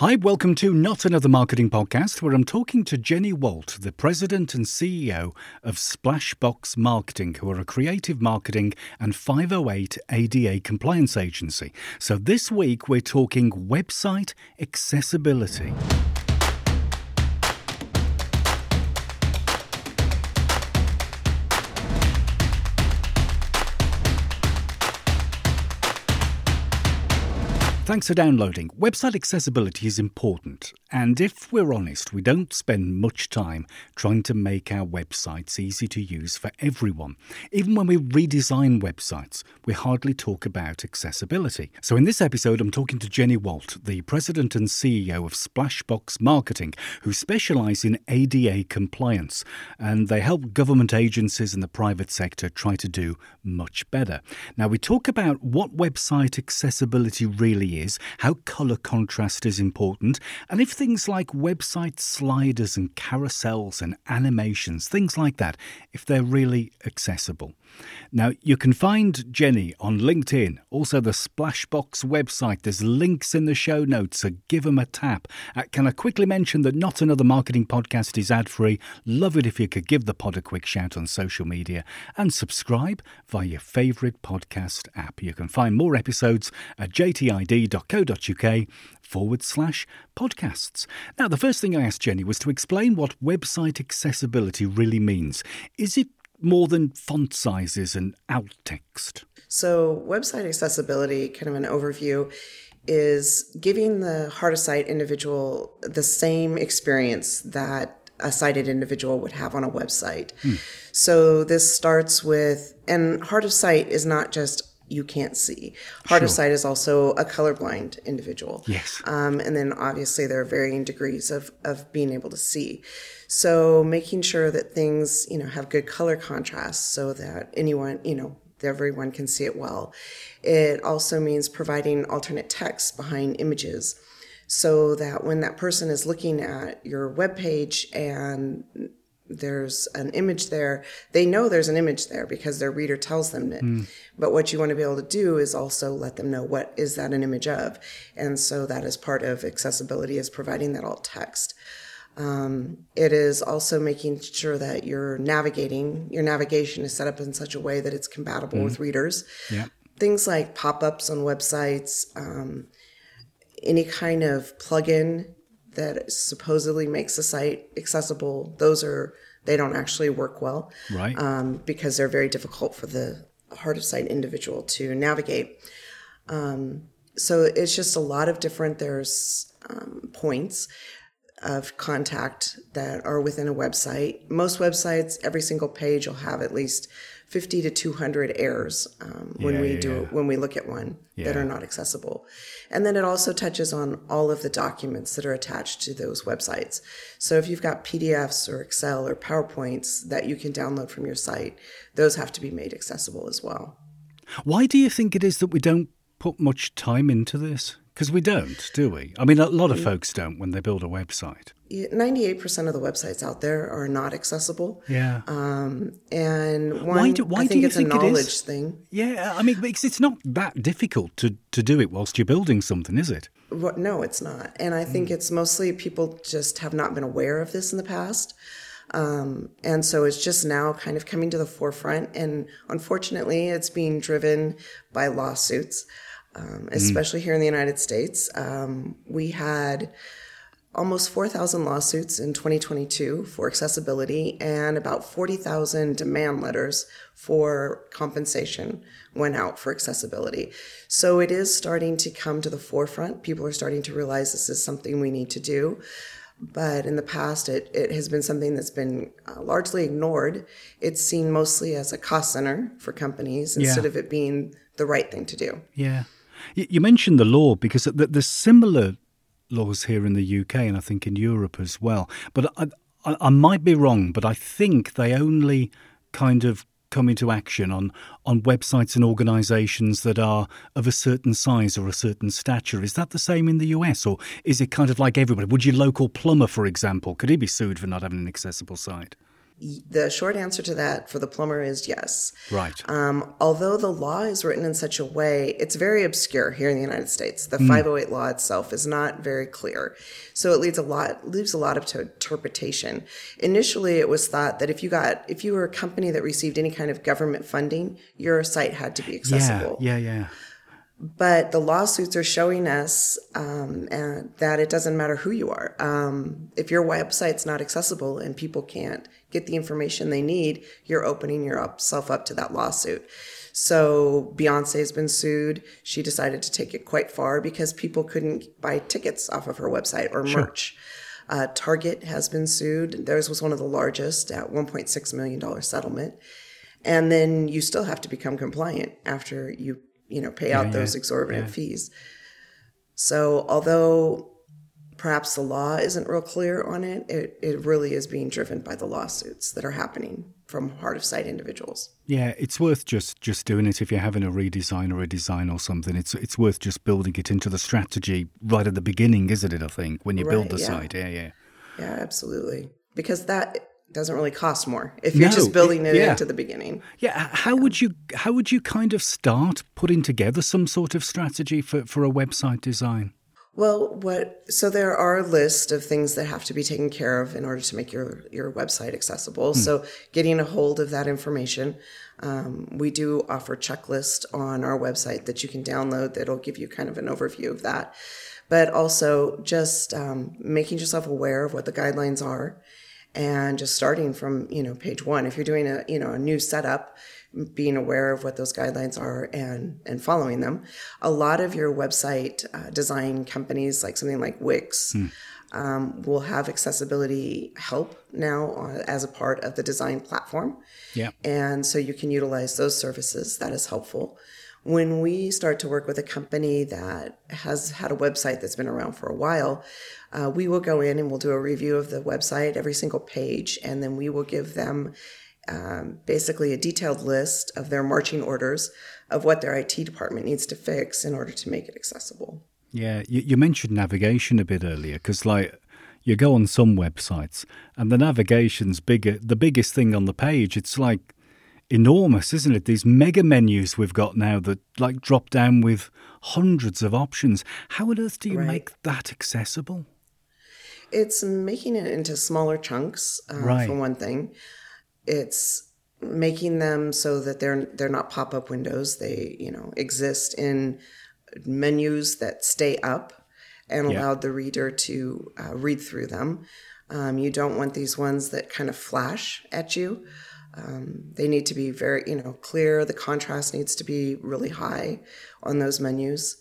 Hi, welcome to Not Another Marketing Podcast, where I'm talking to Jenny Woldt, the president and CEO of Splashbox Marketing, who are a creative marketing and 508 ADA compliance agency. So this week we're talking website accessibility. Thanks for downloading. Website accessibility is important, and if we're honest, we don't spend much time trying to make our websites easy to use for everyone. Even when we redesign websites, we hardly talk about accessibility. So, in this episode, I'm talking to Jenny Woldt, the president and CEO of Splashbox Marketing, who specialize in ADA compliance, and they help government agencies and the private sector try to do much better. Now, we talk about what website accessibility really is, how colour contrast is important, and if things like website sliders and carousels and animations, things like that, if they're really accessible. Now, you can find Jenny on LinkedIn, also the Splashbox website. There's links in the show notes, so give them a tap. Uh, can I quickly mention that Not Another Marketing Podcast is ad free? Love it if you could give the pod a quick shout on social media and subscribe via your favourite podcast app. You can find more episodes at jtid.co.uk forward slash podcasts. Now, the first thing I asked Jenny was to explain what website accessibility really means. Is it more than font sizes and alt text? So, website accessibility, kind of an overview, is giving the hard of sight individual the same experience that a sighted individual would have on a website. Hmm. So, this starts with, and hard of sight is not just you can't see. Hard sure. of sight is also a colorblind individual. Yes. Um, and then obviously there are varying degrees of, of being able to see. So making sure that things, you know, have good color contrast so that anyone, you know, everyone can see it well. It also means providing alternate text behind images so that when that person is looking at your web page and there's an image there, they know there's an image there because their reader tells them it. Mm. But what you want to be able to do is also let them know what is that an image of. And so that is part of accessibility is providing that alt text. Um, it is also making sure that you're navigating, your navigation is set up in such a way that it's compatible mm with readers. Yeah. Things like pop ups on websites, um, any kind of plugin that supposedly makes the site accessible, those are, they don't actually work well. Right. Um, because they're very difficult for the hard of sight individual to navigate. Um, so it's just a lot of different, there's um, points of contact that are within a website. Most websites, every single page, you'll have at least 50 to 200 errors um, when yeah, we yeah, do yeah. when we look at one that are not accessible. And then it also touches on all of the documents that are attached to those websites. So if you've got PDFs or Excel or PowerPoints that you can download from your site, those have to be made accessible as well. Why do you think it is that we don't put much time into this? Because we don't, do we? I mean, a lot of mm. folks don't when they build a website. 98% of the websites out there are not accessible. Yeah. Um, and one, why do, why I think it's think a knowledge it thing. Yeah, I mean, because it's not that difficult to, to do it whilst you're building something, is it? no, it's not. And I think mm. it's mostly people just have not been aware of this in the past. Um, and so it's just now kind of coming to the forefront. And unfortunately, it's being driven by lawsuits um, especially mm. here in the United States. Um, we had almost 4,000 lawsuits in 2022 for accessibility, and about 40,000 demand letters for compensation went out for accessibility. So it is starting to come to the forefront. People are starting to realize this is something we need to do. But in the past, it, it has been something that's been uh, largely ignored. It's seen mostly as a cost center for companies instead yeah. of it being the right thing to do. Yeah. You mentioned the law because there's similar laws here in the UK and I think in Europe as well. But I, I, I might be wrong, but I think they only kind of come into action on, on websites and organizations that are of a certain size or a certain stature. Is that the same in the US or is it kind of like everybody? Would your local plumber, for example, could he be sued for not having an accessible site? The short answer to that for the plumber is yes. Right. Um, although the law is written in such a way, it's very obscure here in the United States. The 508 law itself is not very clear, so it leaves a lot leaves a lot of to interpretation. Initially, it was thought that if you got if you were a company that received any kind of government funding, your site had to be accessible. Yeah, yeah, yeah. But the lawsuits are showing us um, and that it doesn't matter who you are. Um, if your website's not accessible and people can't get the information they need, you're opening yourself up to that lawsuit. So Beyonce has been sued. She decided to take it quite far because people couldn't buy tickets off of her website or merch. Uh, Target has been sued. Theirs was one of the largest at $1.6 million settlement. And then you still have to become compliant after you you know pay out those yeah, exorbitant fees so although perhaps the law isn't real clear on it, it it really is being driven by the lawsuits that are happening from hard of sight individuals Yeah, it's worth just just doing it if you're having a redesign or a design or something. It's it's worth just building it into the strategy right at the beginning, isn't it? I think when you build Right, the yeah. site, yeah, yeah. yeah absolutely because that doesn't really cost more if you're No, just building it- it yeah. into the beginning Yeah, how would you how would you kind of start putting together some sort of strategy for, for a website design? Well, what so there are a list of things that have to be taken care of in order to make your your website accessible. So getting a hold of that information, um, we do offer checklist on our website that you can download that'll give you kind of an overview of that. But also just um, making yourself aware of what the guidelines are, and just starting from you know page one. If you're doing a you know a new setup, being aware of what those guidelines are and and following them. A lot of your website uh, design companies, like something like Wix, um, will have accessibility help now uh, as a part of the design platform. Yeah. And so you can utilize those services. That is helpful. When we start to work with a company that has had a website that's been around for a while, uh, we will go in and we'll do a review of the website, every single page, and then we will give them um, basically a detailed list of their marching orders of what their IT department needs to fix in order to make it accessible. Yeah, you, you mentioned navigation a bit earlier because, like, you go on some websites and the navigation's bigger, the biggest thing on the page. It's like enormous, isn't it? These mega menus we've got now that like drop down with hundreds of options. How on earth do you Right. make that accessible? It's making it into smaller chunks, uh, Right. for one thing. It's making them so that they're they're not pop up windows. They you know exist in menus that stay up and Yeah. allow the reader to uh, read through them. Um, you don't want these ones that kind of flash at you. Um, they need to be very, you know, clear. The contrast needs to be really high on those menus.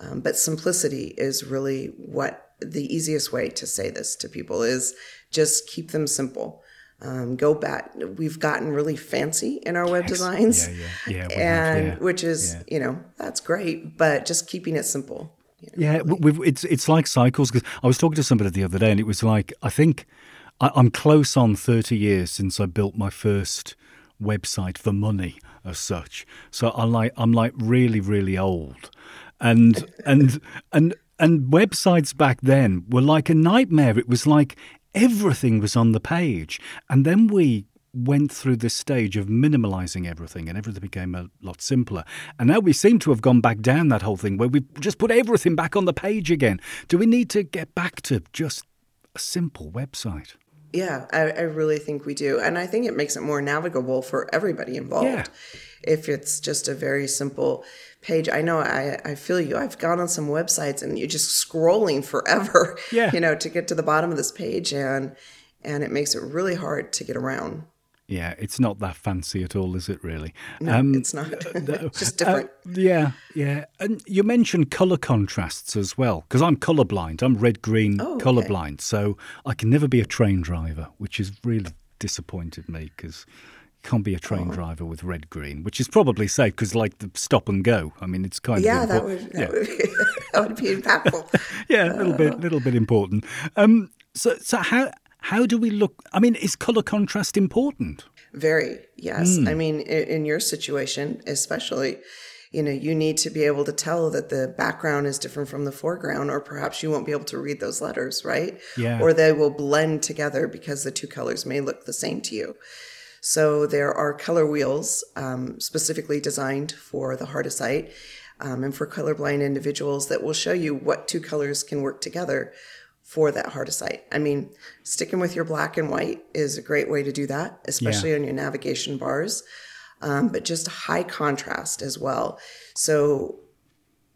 Um, but simplicity is really what the easiest way to say this to people is just keep them simple. Um, go back. We've gotten really fancy in our web designs, Yeah, yeah, yeah. have, and which is you know that's great, but just keeping it simple. you know. Yeah, it's it's like cycles. Because I was talking to somebody the other day, and it was like I think I, I'm close on thirty years since I built my first website for money as such. So I like I'm like really really old, and and and and websites back then were like a nightmare. It was like everything was on the page, and then we went through this stage of minimalizing everything and everything became a lot simpler. And now we seem to have gone back down that whole thing where we just put everything back on the page again. Do we need to get back to just a simple website? Yeah, I, I really think we do. And I think it makes it more navigable for everybody involved. Yeah. If it's just a very simple page. I know I, I feel you. I've gone on some websites and you're just scrolling forever, Yeah. you know, to get to the bottom of this page and and it makes it really hard to get around. Yeah, it's not that fancy at all, is it really? No, it's not. it's just different. Uh, yeah, yeah. And you mentioned colour contrasts as well, because I'm colourblind. I'm red green Oh, okay. colourblind. So I can never be a train driver, which has really disappointed me because you can't be a Oh. train driver with red green, which is probably safe because, like, the stop and go. I mean, it's kind yeah, of. that would that, yeah. would be, that would be impactful. yeah, a little bit, little bit important. Um, so, so how how do we look? I mean, is colour contrast important? Very, yes. Hmm. I mean, in, in your situation, especially, you know, you need to be able to tell that the background is different from the foreground, or perhaps you won't be able to read those letters, right? Yeah. Or they will blend together because the two colors may look the same to you. So there are color wheels um, specifically designed for the hard of sight um, and for colorblind individuals that will show you what two colors can work together for that hard sight. I mean, sticking with your black and white is a great way to do that, especially on your navigation bars um, but just high contrast as well. So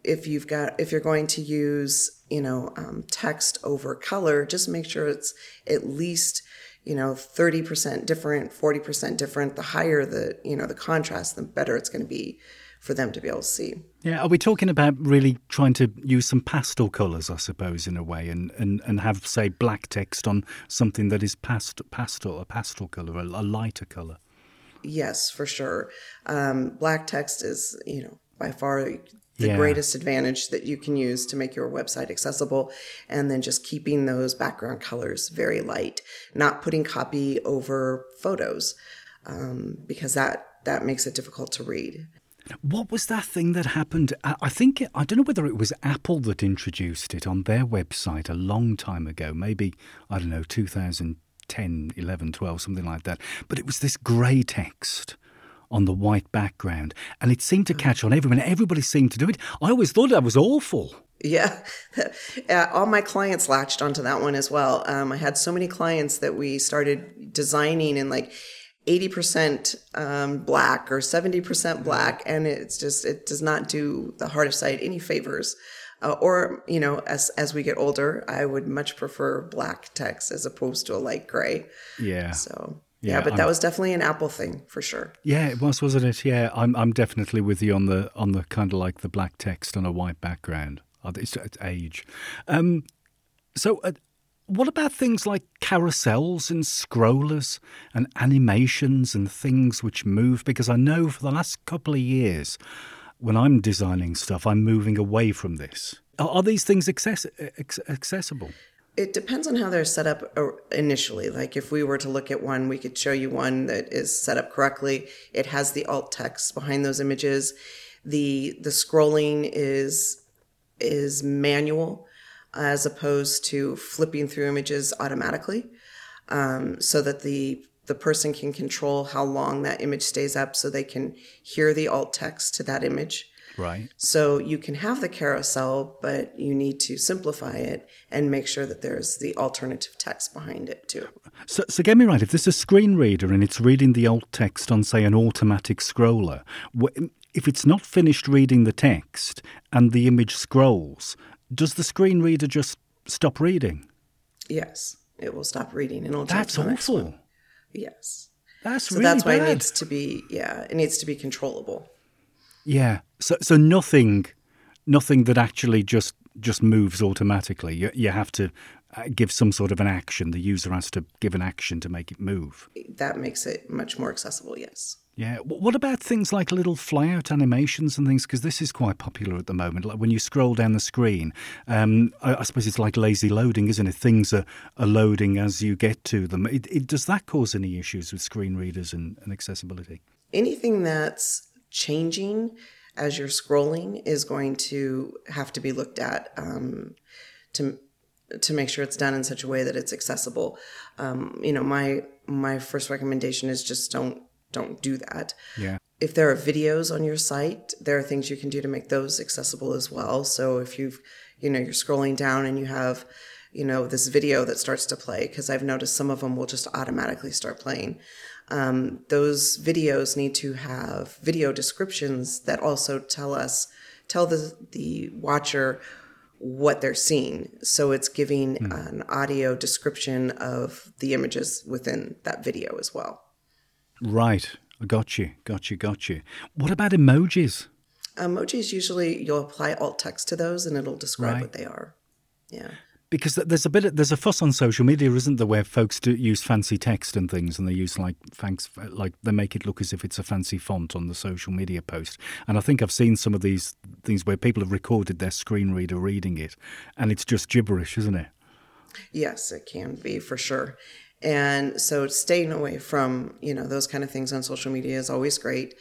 if you've got if you're going to use you know um, text over color, just make sure it's at least you know 30% different 40% different the higher the you know the contrast the better it's going to be for them to be able to see yeah are we talking about really trying to use some pastel colors i suppose in a way and and, and have say black text on something that is past, pastel a pastel color a, a lighter color yes, for sure. Um, black text is, you know, by far the Yeah. greatest advantage that you can use to make your website accessible. And then just keeping those background colors very light, not putting copy over photos, um, because that that makes it difficult to read. What was that thing that happened? I think, it, I don't know whether it was Apple that introduced it on their website a long time ago, maybe, I don't know, 2010, 11, 12, something like that. But it was this grey text on the white background, and it seemed to catch on everyone. Everybody seemed to do it. I always thought that was awful. Yeah, uh, all my clients latched onto that one as well. Um, I had so many clients that we started designing and like 80% um, black or 70% black, and it's just, it does not do the heart of sight any favors. Uh, or, you know, as, as we get older, I would much prefer black text as opposed to a light gray. Yeah. So, yeah, Yeah, but I'm- that was definitely an Apple thing for sure. Yeah, it was, wasn't it? Yeah, I'm I'm definitely with you on the on the kind of like the black text on a white background. Uh, It's, it's age. Um, so, uh, what about things like carousels and scrollers and animations and things which move? Because I know for the last couple of years, when I'm designing stuff, I'm moving away from this. Are, are these things access- accessible? It depends on how they're set up uh, initially. Like if we were to look at one, we could show you one that is set up correctly. It has the alt text behind those images. The the scrolling is is manual as opposed to flipping through images automatically, um, so that the the person can control how long that image stays up, so they can hear the alt text to that image. Right. So you can have the carousel, but you need to simplify it and make sure that there's the alternative text behind it too. So, so get me right. If there's a screen reader and it's reading the alt text on, say, an automatic scroller, if it's not finished reading the text and the image scrolls, does the screen reader just stop reading? Yes, it will stop reading and it'll That's to the next awful. Yes. That's So really that's why bad. it needs to be yeah, it needs to be controllable. Yeah. So, so nothing, nothing that actually just just moves automatically. You, you have to uh, give some sort of an action. The user has to give an action to make it move. That makes it much more accessible, yes. Yeah. What about things like little flyout animations and things? Because this is quite popular at the moment. Like when you scroll down the screen, um, I, I suppose it's like lazy loading, isn't it? Things are, are loading as you get to them. It, it, does that cause any issues with screen readers and, and accessibility? Anything that's changing as you're scrolling is going to have to be looked at um, to to make sure it's done in such a way that it's accessible. Um, you know, my my first recommendation is just don't don't do that. Yeah. If there are videos on your site, there are things you can do to make those accessible as well. So if you've, you know, you're scrolling down and you have, you know, this video that starts to play, because I've noticed some of them will just automatically start playing. Um, those videos need to have video descriptions that also tell us, tell the the watcher what they're seeing. So it's giving an audio description of the images within that video as well. Right. I got you. Got you. Got you. What about emojis? Emojis usually you'll apply alt text to those and it'll describe Right. what they are. Yeah. Because there's a bit, of, there's a fuss on social media, isn't there, where folks do use fancy text and things, and they use like thanks, uh, like they make it look as if it's a fancy font on the social media post. And I think I've seen some of these things where people have recorded their screen reader reading it, and it's just gibberish, isn't it? Yes, it can be for sure. And so staying away from, you know, those kind of things on social media is always great.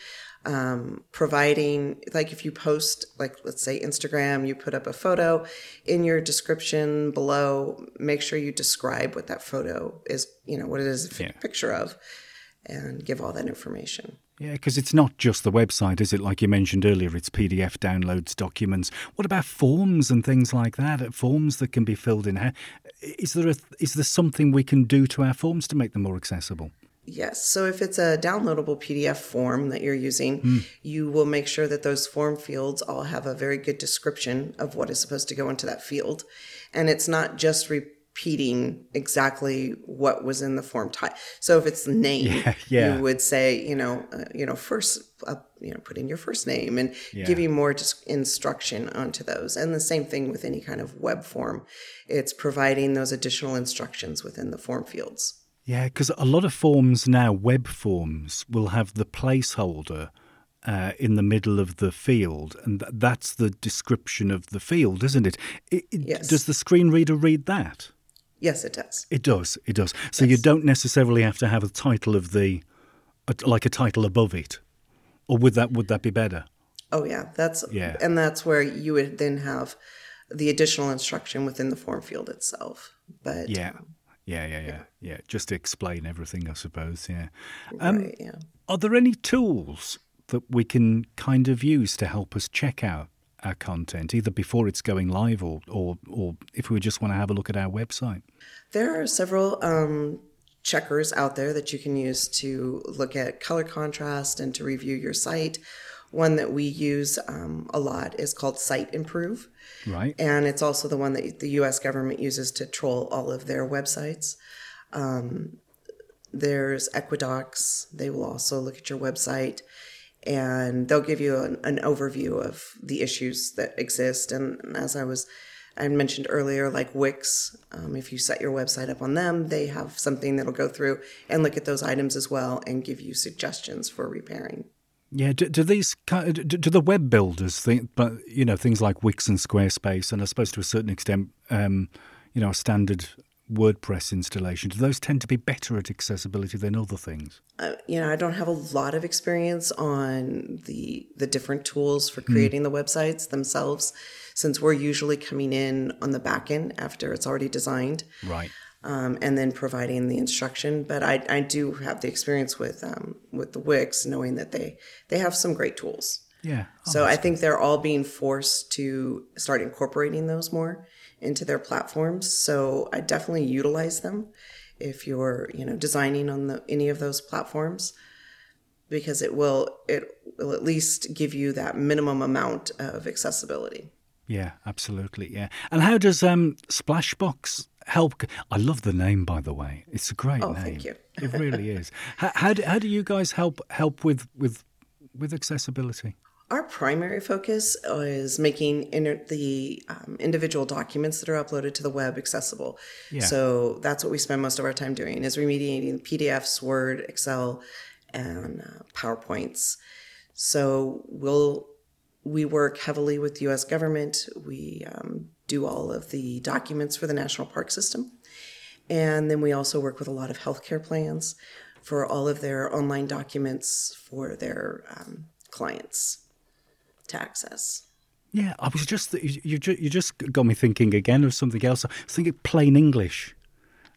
um, providing like if you post like let's say instagram you put up a photo in your description below make sure you describe what that photo is you know what it is a Yeah. picture of and give all that information Yeah, because it's not just the website, is it? Like you mentioned earlier, it's PDF downloads, documents. What about forms and things like that? Uh, forms that can be filled in. Is there a, is there something we can do to our forms to make them more accessible? Yes. So if it's a downloadable PDF form that you're using, hmm. you will make sure that those form fields all have a very good description of what is supposed to go into that field. And it's not just repeating exactly what was in the form type. So if it's name, Yeah, yeah. you would say, you know, uh, you know, first, uh, you know, put in your first name and Yeah. give you more just instruction onto those. And the same thing with any kind of web form. It's providing those additional instructions within the form fields. Yeah, because a lot of forms now, web forms, will have the placeholder uh, in the middle of the field, and th- that's the description of the field, isn't it? it, it- Yes. Does the screen reader read that? Yes, it does. It does. It does. So you don't necessarily have to have a title of the, like a title above it, or would that would that be better? Oh yeah, that's Yeah. and that's where you would then have the additional instruction within the form field itself. But Yeah. Yeah, yeah, yeah, yeah. Just to explain everything, I suppose. Yeah. Um, right, yeah. Are there any tools that we can kind of use to help us check out our content, either before it's going live or, or, or if we just want to have a look at our website? There are several um, checkers out there that you can use to look at color contrast and to review your site. One that we use um, a lot is called Siteimprove. Right. and it's also the one that the U.S. government uses to troll all of their websites. Um, there's Equidox; they will also look at your website, and they'll give you an, an overview of the issues that exist. And, as I was, I mentioned earlier, like Wix, um, if you set your website up on them, they have something that'll go through and look at those items as well and give you suggestions for repairing. Yeah, do, do these do, do the web builders think, but you know, things like Wix and Squarespace, and I suppose to a certain extent, um, you know, a standard WordPress installation, do those tend to be better at accessibility than other things? uh, you know, I don't have a lot of experience on the the different tools for creating the websites themselves, since we're usually coming in on the back end after it's already designed, Right. um, and then providing the instruction. But I, I do have the experience with um, with the Wix, knowing that they they have some great tools. Yeah. So I think they're all being forced to start incorporating those more into their platforms. So I definitely utilize them if you're, you know, designing on the, any of those platforms because it will it will at least give you that minimum amount of accessibility. Yeah, absolutely. Yeah. And how does um, Splashbox help? I love the name, by the way. It's a great Oh, name. thank you. it really is. How, how, do, how do you guys help help with with with accessibility? Our primary focus is making inter- the um, individual documents that are uploaded to the web accessible. Yeah. So that's what we spend most of our time doing is remediating PDFs, Word, Excel, and uh, PowerPoints. So we'll we work heavily with the U.S. government. We um, do all of the documents for the National Park System, and then we also work with a lot of healthcare plans for all of their online documents for their um, clients to access. Yeah, I was just you you just got me thinking again of something else. I was thinking plain English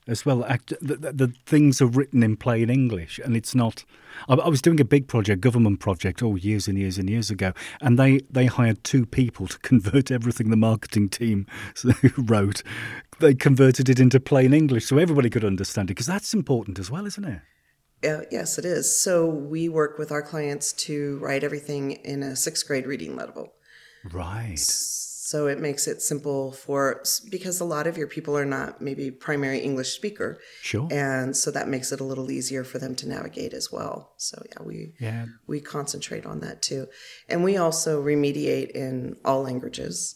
as well. The, the, the things are written in plain English, and it's not. I, I was doing a big project, government project, oh years and years and years ago, and they they hired two people to convert everything the marketing team wrote. They converted it into plain English so everybody could understand it because that's important as well, isn't it? Uh, yes, it is. So we work with our clients to write everything in a sixth grade reading level. Right. So it makes it simple for because a lot of your people are not maybe primary English speaker, Sure. and so that makes it a little easier for them to navigate as well. So yeah, we Yeah. we concentrate on that too, and we also remediate in all languages.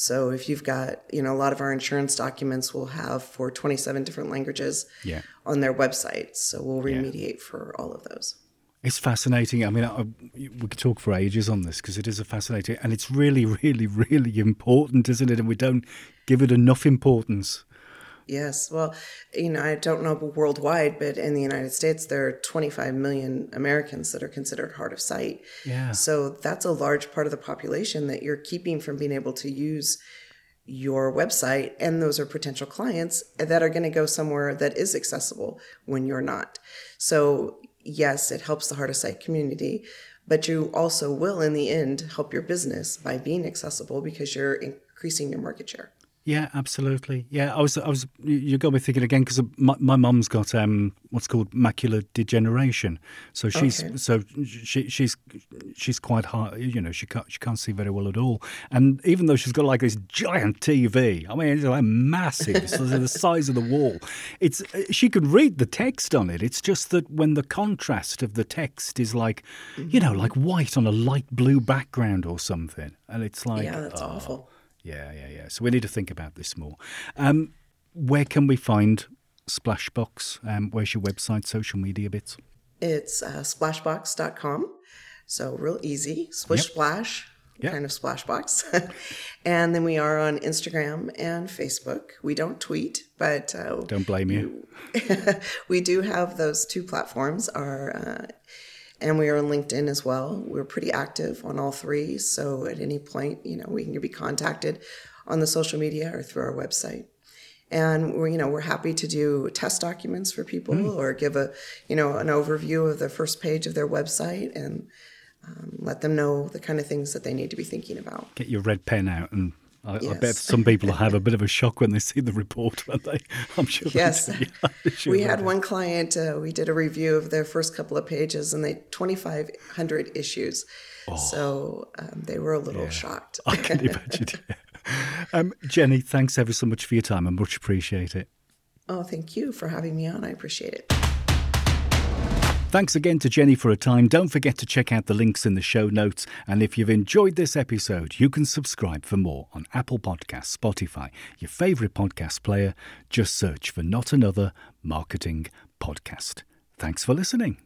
So if you've got you know a lot of our insurance documents will have for 27 different languages Yeah. on their website, so we'll remediate for all of those. It's fascinating. I mean, I, we could talk for ages on this because it is a fascinating, and it's really, really, really important, isn't it? And we don't give it enough importance. Yes. Well, you know, I don't know worldwide, but in the United States, there are 25 million Americans that are considered hard of sight. Yeah. So that's a large part of the population that you're keeping from being able to use your website. And those are potential clients that are going to go somewhere that is accessible when you're not. So, yes, it helps the hard of sight community, but you also will, in the end, help your business by being accessible because you're increasing your market share. Yeah, absolutely. Yeah, I was, I was. You got me thinking again because my, my mum's got um, what's called macular degeneration. So she's, Okay. so she, she's, she's quite hard. You know, she can't, she can't see very well at all. And even though she's got like this giant TV, I mean, it's like massive, it's the size of the wall. It's she could read the text on it. It's just that when the contrast of the text is like, you know, like white on a light blue background or something, and it's like, Yeah, that's oh. awful. Yeah, yeah, yeah. So we need to think about this more. Um, where can we find Splashbox? Um, where's your website, social media bits? It's uh, splashbox.com. So real easy. Splish Yep. splash, Yep. kind of splashbox. and then we are on Instagram and Facebook. We don't tweet, but uh, Don't blame you. we do have those two platforms. Are uh, and we are on LinkedIn as well. We're pretty active on all three. So at any point, you know, we can be contacted on the social media or through our website. And we're, you know, we're happy to do test documents for people or give a, you know, an overview of the first page of their website and um, let them know the kind of things that they need to be thinking about. Get your red pen out, and I, I bet some people have a bit of a shock when they see the report. Won't they? I'm sure. Yes. Yeah, sure we had one client, uh, we did a review of their first couple of pages and they 2,500 issues. oh. So um, they were a little shocked. I can imagine. Um, Jenny, thanks ever so much for your time. I much appreciate it. oh, thank you for having me on. I appreciate it. Thanks again to Jenny for her time. Don't forget to check out the links in the show notes. And if you've enjoyed this episode, you can subscribe for more on Apple Podcasts, Spotify, your favourite podcast player. Just search for Not Another Marketing Podcast. Thanks for listening.